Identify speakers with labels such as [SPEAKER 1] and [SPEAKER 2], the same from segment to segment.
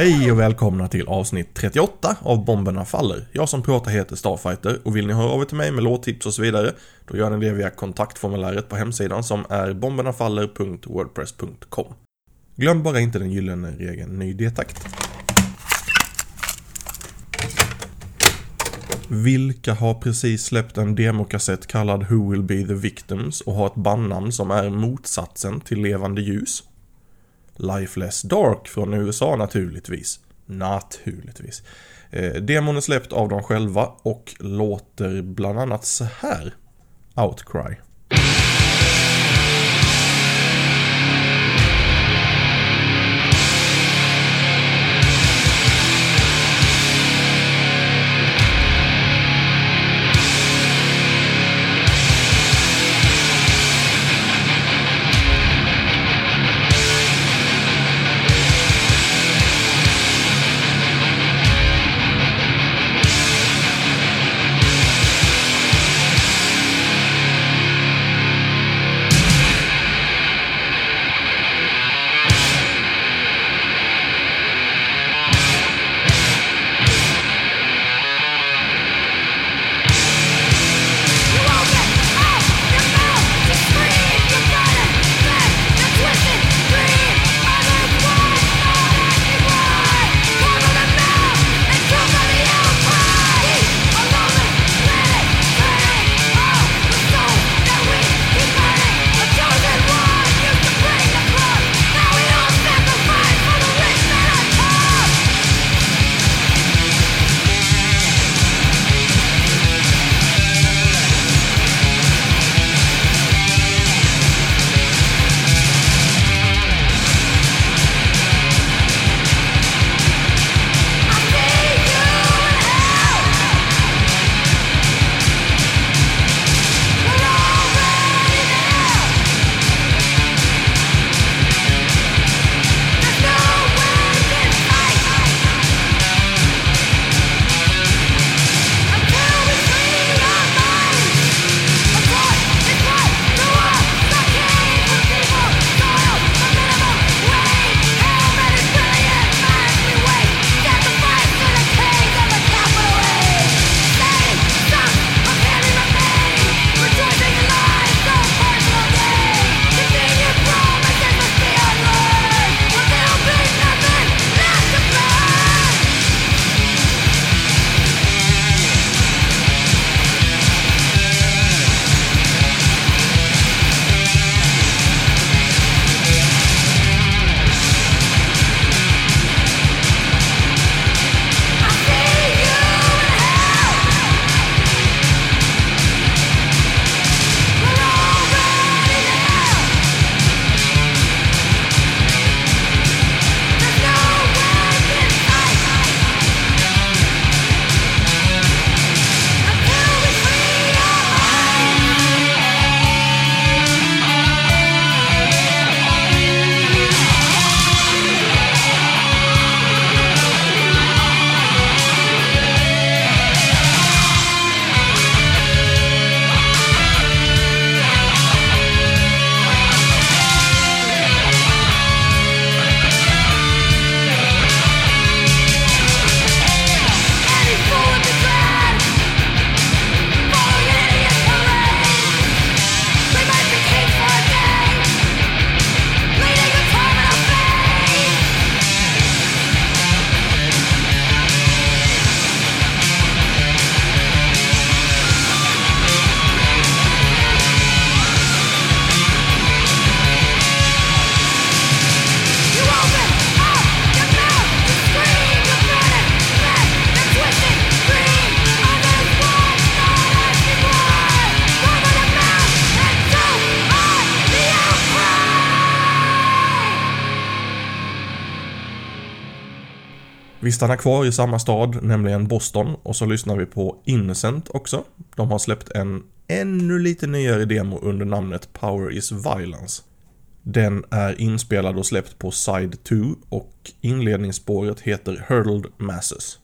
[SPEAKER 1] Hej och välkomna till avsnitt 38 av Bomberna Faller. Jag som pratar heter Starfighter och vill ni höra av er till mig med låttips och så vidare, då gör ni det via kontaktformuläret på hemsidan som är bombernafaller.wordpress.com. Glöm bara inte den gyllene regeln ny detakt. Vilka har precis släppt en demokassett kallad Who Will Be The Victims och har ett bandnamn som är motsatsen till Levande Ljus? Lifeless Dark från USA naturligtvis. Naturligtvis. Eh, demon är släppt av dem själva och låter bland annat så här. Outcry. Vi stannar kvar i samma stad, nämligen Boston, och så lyssnar vi på Innocent också. De har släppt en ännu lite nyare demo under namnet Power is Violence. Den är inspelad och släppt på Side 2 och inledningsspåret heter Hurdled Masses.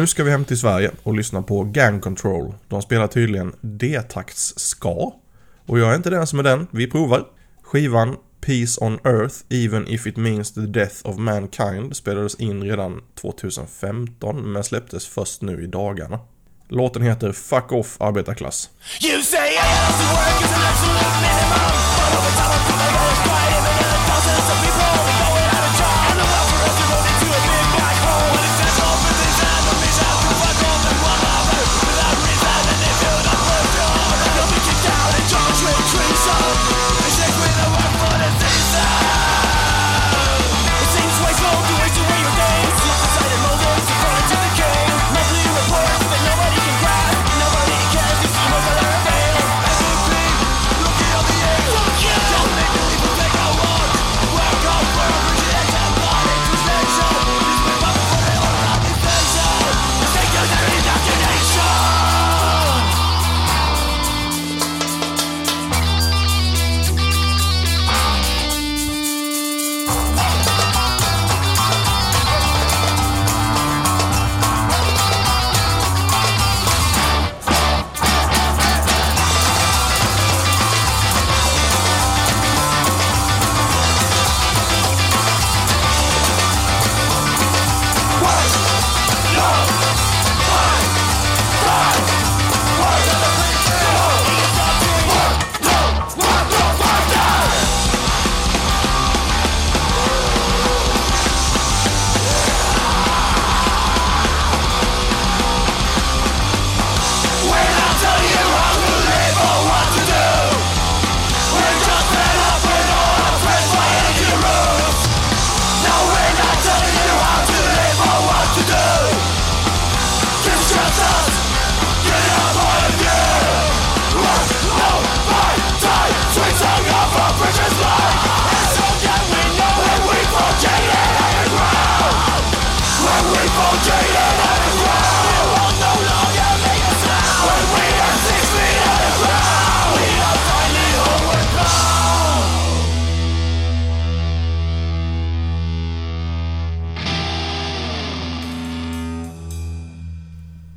[SPEAKER 1] Nu ska vi hem till Sverige och lyssna på Gang Control. De spelar tydligen D-takts ska. Och jag är inte den som är den, vi provar. Skivan Peace on Earth, Even If It Means The Death of Mankind spelades in redan 2015 men släpptes först nu i dagarna. Låten heter Fuck Off Arbetarklass.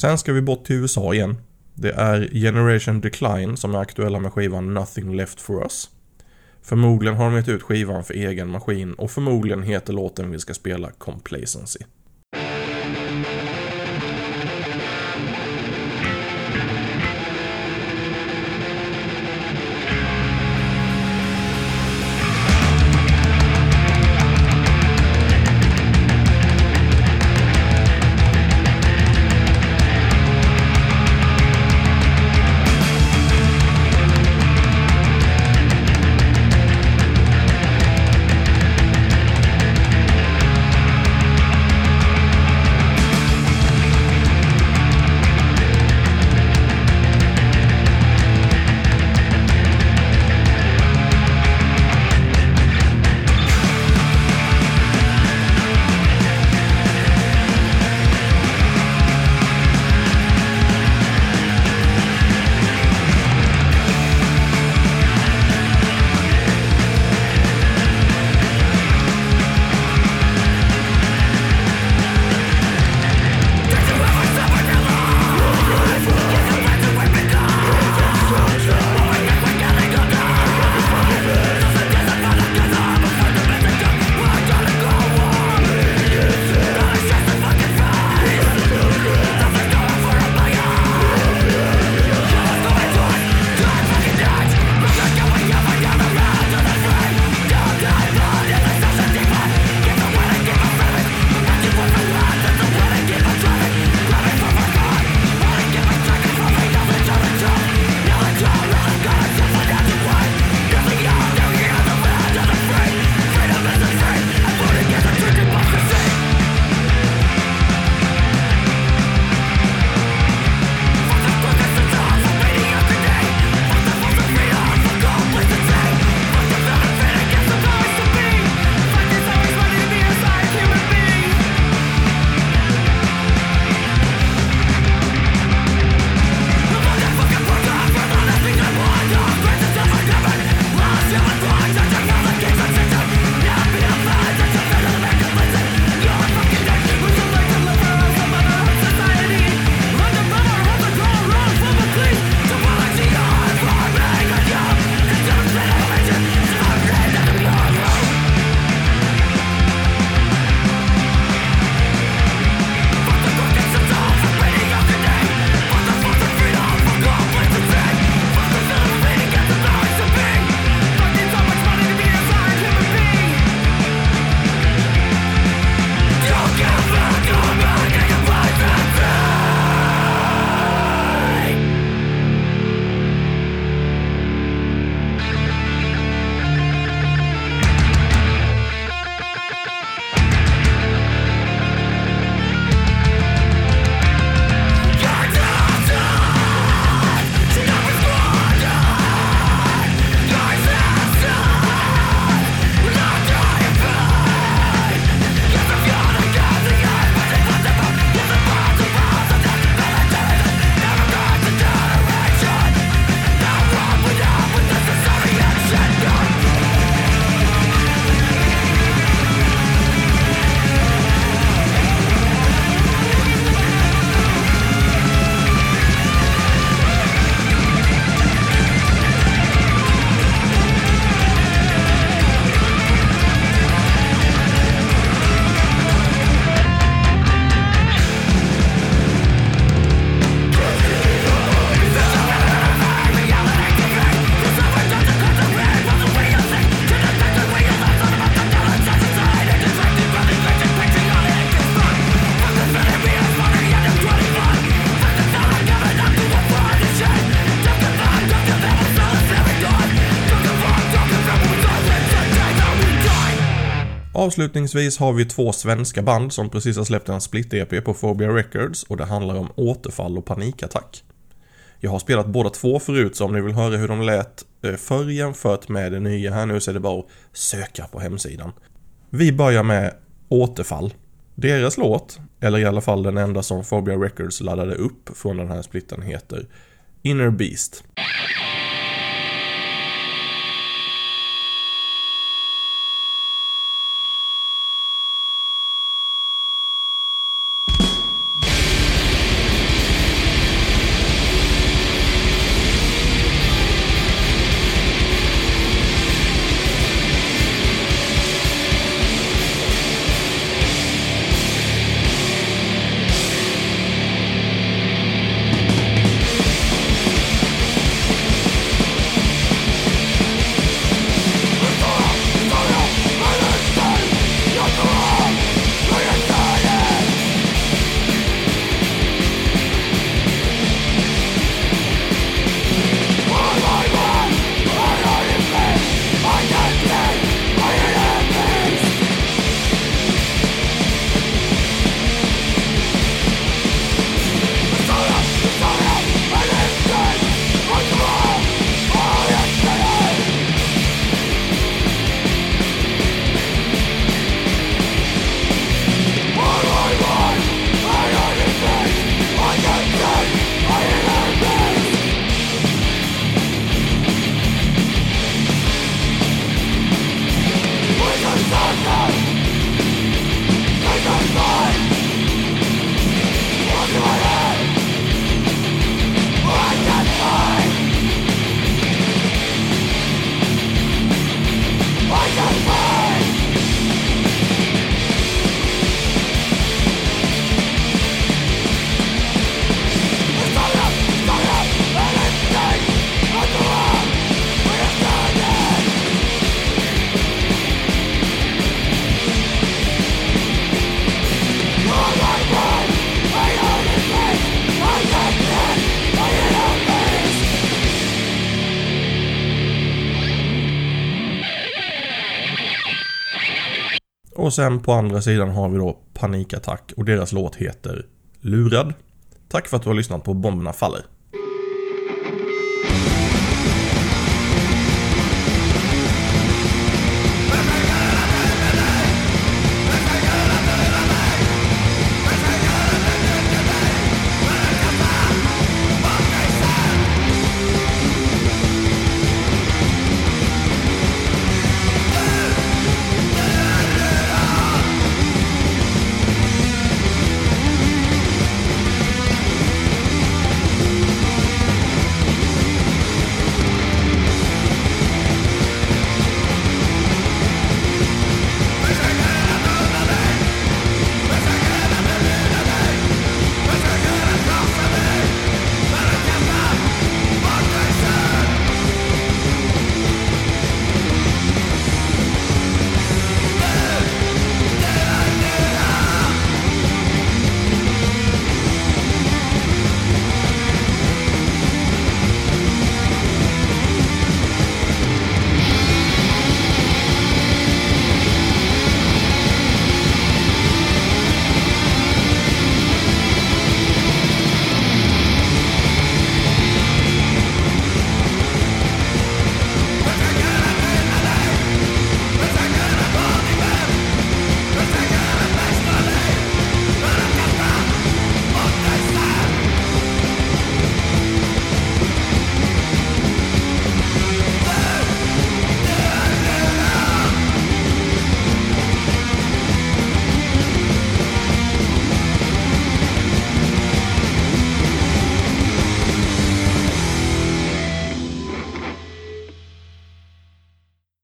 [SPEAKER 1] Sen ska vi bort till USA igen. Det är Generation Decline som är aktuella med skivan Nothing Left For Us. Förmodligen har de gett ut skivan för egen maskin och förmodligen heter låten vi ska spela Complacency.
[SPEAKER 2] Avslutningsvis har vi två svenska band som precis har släppt en split-EP på Phobia Records och det handlar om återfall och panikattack. Jag har spelat båda två förut så om ni vill höra hur de lät eh, förr jämfört med det nya här nu så är det bara att söka på hemsidan. Vi börjar med Återfall. Deras låt, eller i alla fall den enda som Phobia Records laddade upp från den här splitten heter Inner Beast. Och sen på andra sidan har vi då Panikattack och deras låt heter Lurad. Tack för att du har lyssnat på Bomberna Faller.